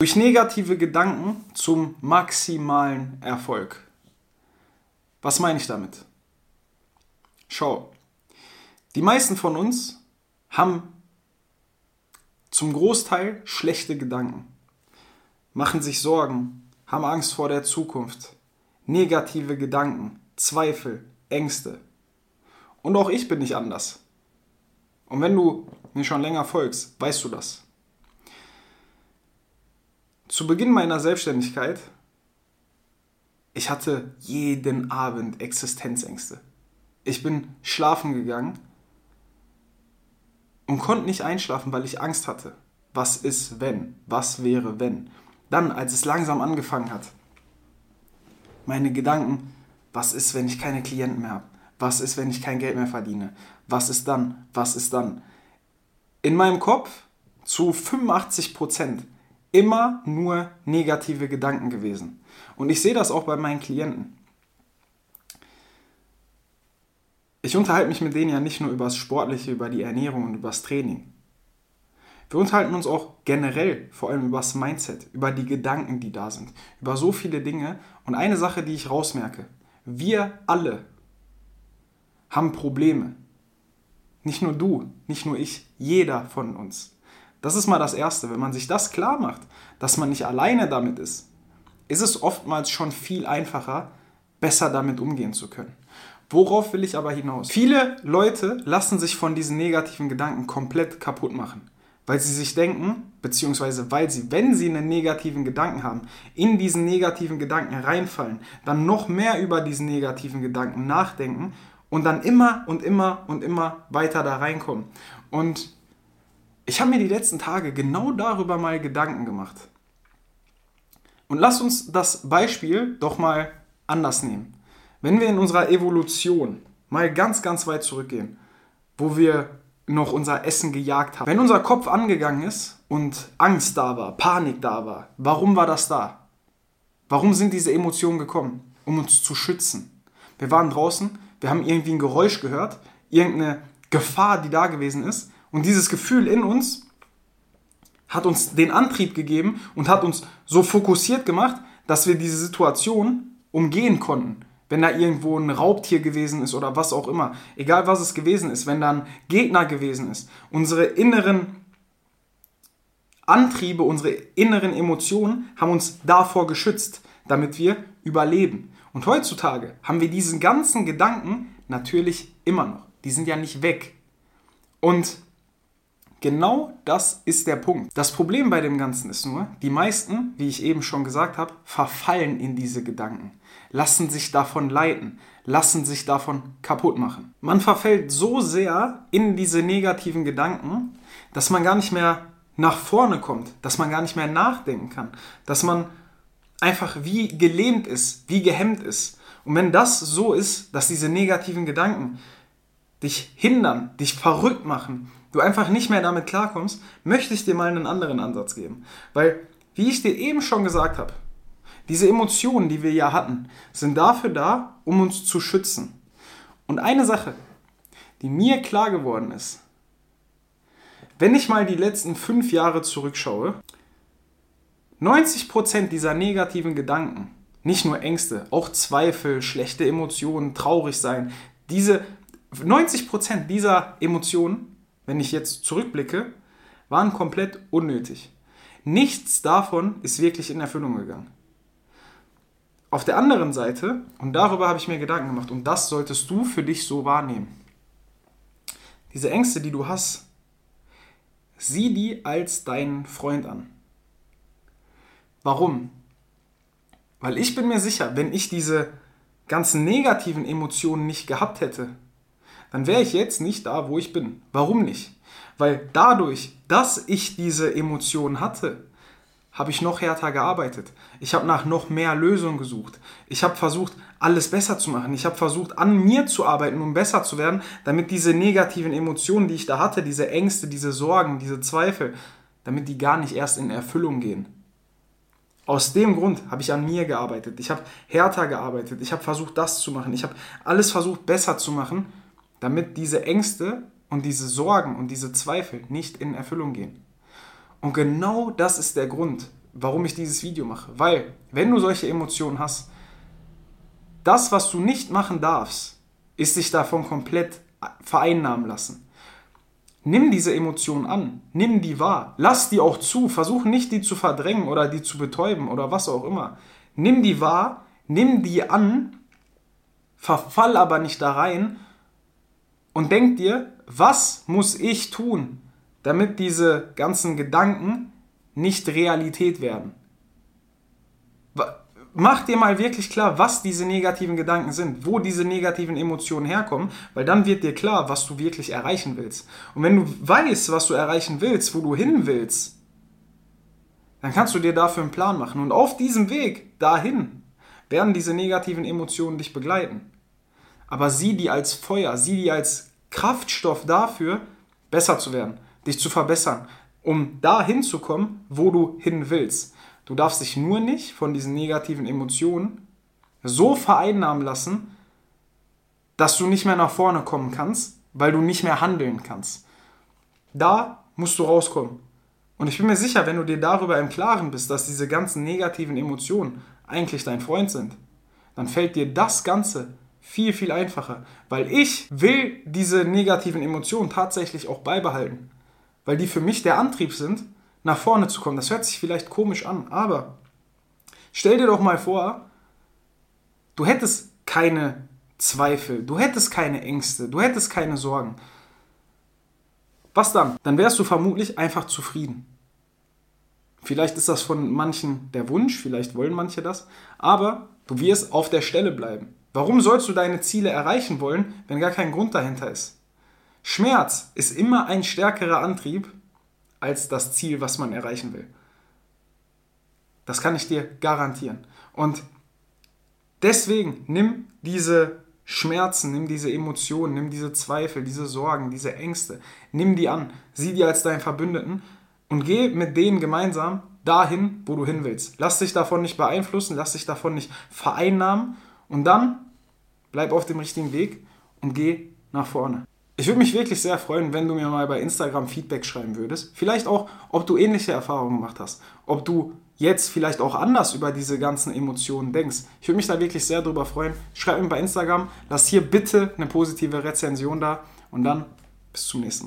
Durch negative Gedanken zum maximalen Erfolg. Was meine ich damit? Schau, die meisten von uns haben zum Großteil schlechte Gedanken, machen sich Sorgen, haben Angst vor der Zukunft, negative Gedanken, Zweifel, Ängste. Und auch ich bin nicht anders. Und wenn du mir schon länger folgst, weißt du das. Zu Beginn meiner Selbstständigkeit, ich hatte jeden Abend Existenzängste. Ich bin schlafen gegangen und konnte nicht einschlafen, weil ich Angst hatte. Was ist, wenn? Was wäre, wenn? Dann, als es langsam angefangen hat, meine Gedanken, was ist, wenn ich keine Klienten mehr habe? Was ist, wenn ich kein Geld mehr verdiene? Was ist dann? Was ist dann? In meinem Kopf zu 85 Prozent immer nur negative Gedanken gewesen. Und ich sehe das auch bei meinen Klienten. Ich unterhalte mich mit denen ja nicht nur über das Sportliche, über die Ernährung und über das Training. Wir unterhalten uns auch generell vor allem über das Mindset, über die Gedanken, die da sind, über so viele Dinge. Und eine Sache, die ich rausmerke, wir alle haben Probleme. Nicht nur du, nicht nur ich, jeder von uns. Das ist mal das Erste. Wenn man sich das klar macht, dass man nicht alleine damit ist, ist es oftmals schon viel einfacher, besser damit umgehen zu können. Worauf will ich aber hinaus? Viele Leute lassen sich von diesen negativen Gedanken komplett kaputt machen, weil sie sich denken, beziehungsweise weil sie, wenn sie einen negativen Gedanken haben, in diesen negativen Gedanken reinfallen, dann noch mehr über diesen negativen Gedanken nachdenken und dann immer und immer und immer weiter da reinkommen. Und ich habe mir die letzten Tage genau darüber mal Gedanken gemacht. Und lass uns das Beispiel doch mal anders nehmen. Wenn wir in unserer Evolution mal ganz, ganz weit zurückgehen, wo wir noch unser Essen gejagt haben, wenn unser Kopf angegangen ist und Angst da war, Panik da war, warum war das da? Warum sind diese Emotionen gekommen? Um uns zu schützen. Wir waren draußen, wir haben irgendwie ein Geräusch gehört, irgendeine Gefahr, die da gewesen ist und dieses Gefühl in uns hat uns den Antrieb gegeben und hat uns so fokussiert gemacht, dass wir diese Situation umgehen konnten. Wenn da irgendwo ein Raubtier gewesen ist oder was auch immer, egal was es gewesen ist, wenn da ein Gegner gewesen ist, unsere inneren Antriebe, unsere inneren Emotionen haben uns davor geschützt, damit wir überleben. Und heutzutage haben wir diesen ganzen Gedanken natürlich immer noch. Die sind ja nicht weg. Und Genau das ist der Punkt. Das Problem bei dem Ganzen ist nur, die meisten, wie ich eben schon gesagt habe, verfallen in diese Gedanken, lassen sich davon leiten, lassen sich davon kaputt machen. Man verfällt so sehr in diese negativen Gedanken, dass man gar nicht mehr nach vorne kommt, dass man gar nicht mehr nachdenken kann, dass man einfach wie gelähmt ist, wie gehemmt ist. Und wenn das so ist, dass diese negativen Gedanken dich hindern, dich verrückt machen, du einfach nicht mehr damit klarkommst, möchte ich dir mal einen anderen Ansatz geben. Weil, wie ich dir eben schon gesagt habe, diese Emotionen, die wir ja hatten, sind dafür da, um uns zu schützen. Und eine Sache, die mir klar geworden ist, wenn ich mal die letzten fünf Jahre zurückschaue, 90% dieser negativen Gedanken, nicht nur Ängste, auch Zweifel, schlechte Emotionen, traurig sein, diese 90% dieser Emotionen wenn ich jetzt zurückblicke, waren komplett unnötig. Nichts davon ist wirklich in Erfüllung gegangen. Auf der anderen Seite, und darüber habe ich mir Gedanken gemacht, und das solltest du für dich so wahrnehmen. Diese Ängste, die du hast, sieh die als deinen Freund an. Warum? Weil ich bin mir sicher, wenn ich diese ganzen negativen Emotionen nicht gehabt hätte, dann wäre ich jetzt nicht da, wo ich bin. Warum nicht? Weil dadurch, dass ich diese Emotionen hatte, habe ich noch härter gearbeitet. Ich habe nach noch mehr Lösungen gesucht. Ich habe versucht, alles besser zu machen. Ich habe versucht, an mir zu arbeiten, um besser zu werden, damit diese negativen Emotionen, die ich da hatte, diese Ängste, diese Sorgen, diese Zweifel, damit die gar nicht erst in Erfüllung gehen. Aus dem Grund habe ich an mir gearbeitet. Ich habe härter gearbeitet. Ich habe versucht, das zu machen. Ich habe alles versucht, besser zu machen, damit diese Ängste und diese Sorgen und diese Zweifel nicht in Erfüllung gehen. Und genau das ist der Grund, warum ich dieses Video mache. Weil, wenn du solche Emotionen hast, das, was du nicht machen darfst, ist sich davon komplett vereinnahmen lassen. Nimm diese Emotionen an, nimm die wahr, lass die auch zu, versuch nicht die zu verdrängen oder die zu betäuben oder was auch immer. Nimm die wahr, nimm die an, verfall aber nicht da rein und denk dir, was muss ich tun, damit diese ganzen Gedanken nicht Realität werden? Mach dir mal wirklich klar, was diese negativen Gedanken sind, wo diese negativen Emotionen herkommen, weil dann wird dir klar, was du wirklich erreichen willst. Und wenn du weißt, was du erreichen willst, wo du hin willst, dann kannst du dir dafür einen Plan machen. Und auf diesem Weg dahin werden diese negativen Emotionen dich begleiten. Aber sieh die als Feuer, sieh die als Kraftstoff dafür, besser zu werden, dich zu verbessern, um da hinzukommen, wo du hin willst. Du darfst dich nur nicht von diesen negativen Emotionen so vereinnahmen lassen, dass du nicht mehr nach vorne kommen kannst, weil du nicht mehr handeln kannst. Da musst du rauskommen. Und ich bin mir sicher, wenn du dir darüber im Klaren bist, dass diese ganzen negativen Emotionen eigentlich dein Freund sind, dann fällt dir das Ganze viel, viel einfacher. Weil ich will diese negativen Emotionen tatsächlich auch beibehalten. Weil die für mich der Antrieb sind, nach vorne zu kommen. Das hört sich vielleicht komisch an, aber stell dir doch mal vor, du hättest keine Zweifel, du hättest keine Ängste, du hättest keine Sorgen. Was dann? Dann wärst du vermutlich einfach zufrieden. Vielleicht ist das von manchen der Wunsch, vielleicht wollen manche das, aber du wirst auf der Stelle bleiben. Warum sollst du deine Ziele erreichen wollen, wenn gar kein Grund dahinter ist? Schmerz ist immer ein stärkerer Antrieb als das Ziel, was man erreichen will. Das kann ich dir garantieren. Und deswegen nimm diese Schmerzen, nimm diese Emotionen, nimm diese Zweifel, diese Sorgen, diese Ängste, nimm die an, sieh die als deinen Verbündeten und geh mit denen gemeinsam dahin, wo du hin willst. Lass dich davon nicht beeinflussen, lass dich davon nicht vereinnahmen und dann bleib auf dem richtigen Weg und geh nach vorne. Ich würde mich wirklich sehr freuen, wenn du mir mal bei Instagram Feedback schreiben würdest. Vielleicht auch, ob du ähnliche Erfahrungen gemacht hast. Ob du jetzt vielleicht auch anders über diese ganzen Emotionen denkst. Ich würde mich da wirklich sehr drüber freuen. Schreib mir bei Instagram, lass hier bitte eine positive Rezension da und dann bis zum nächsten Mal.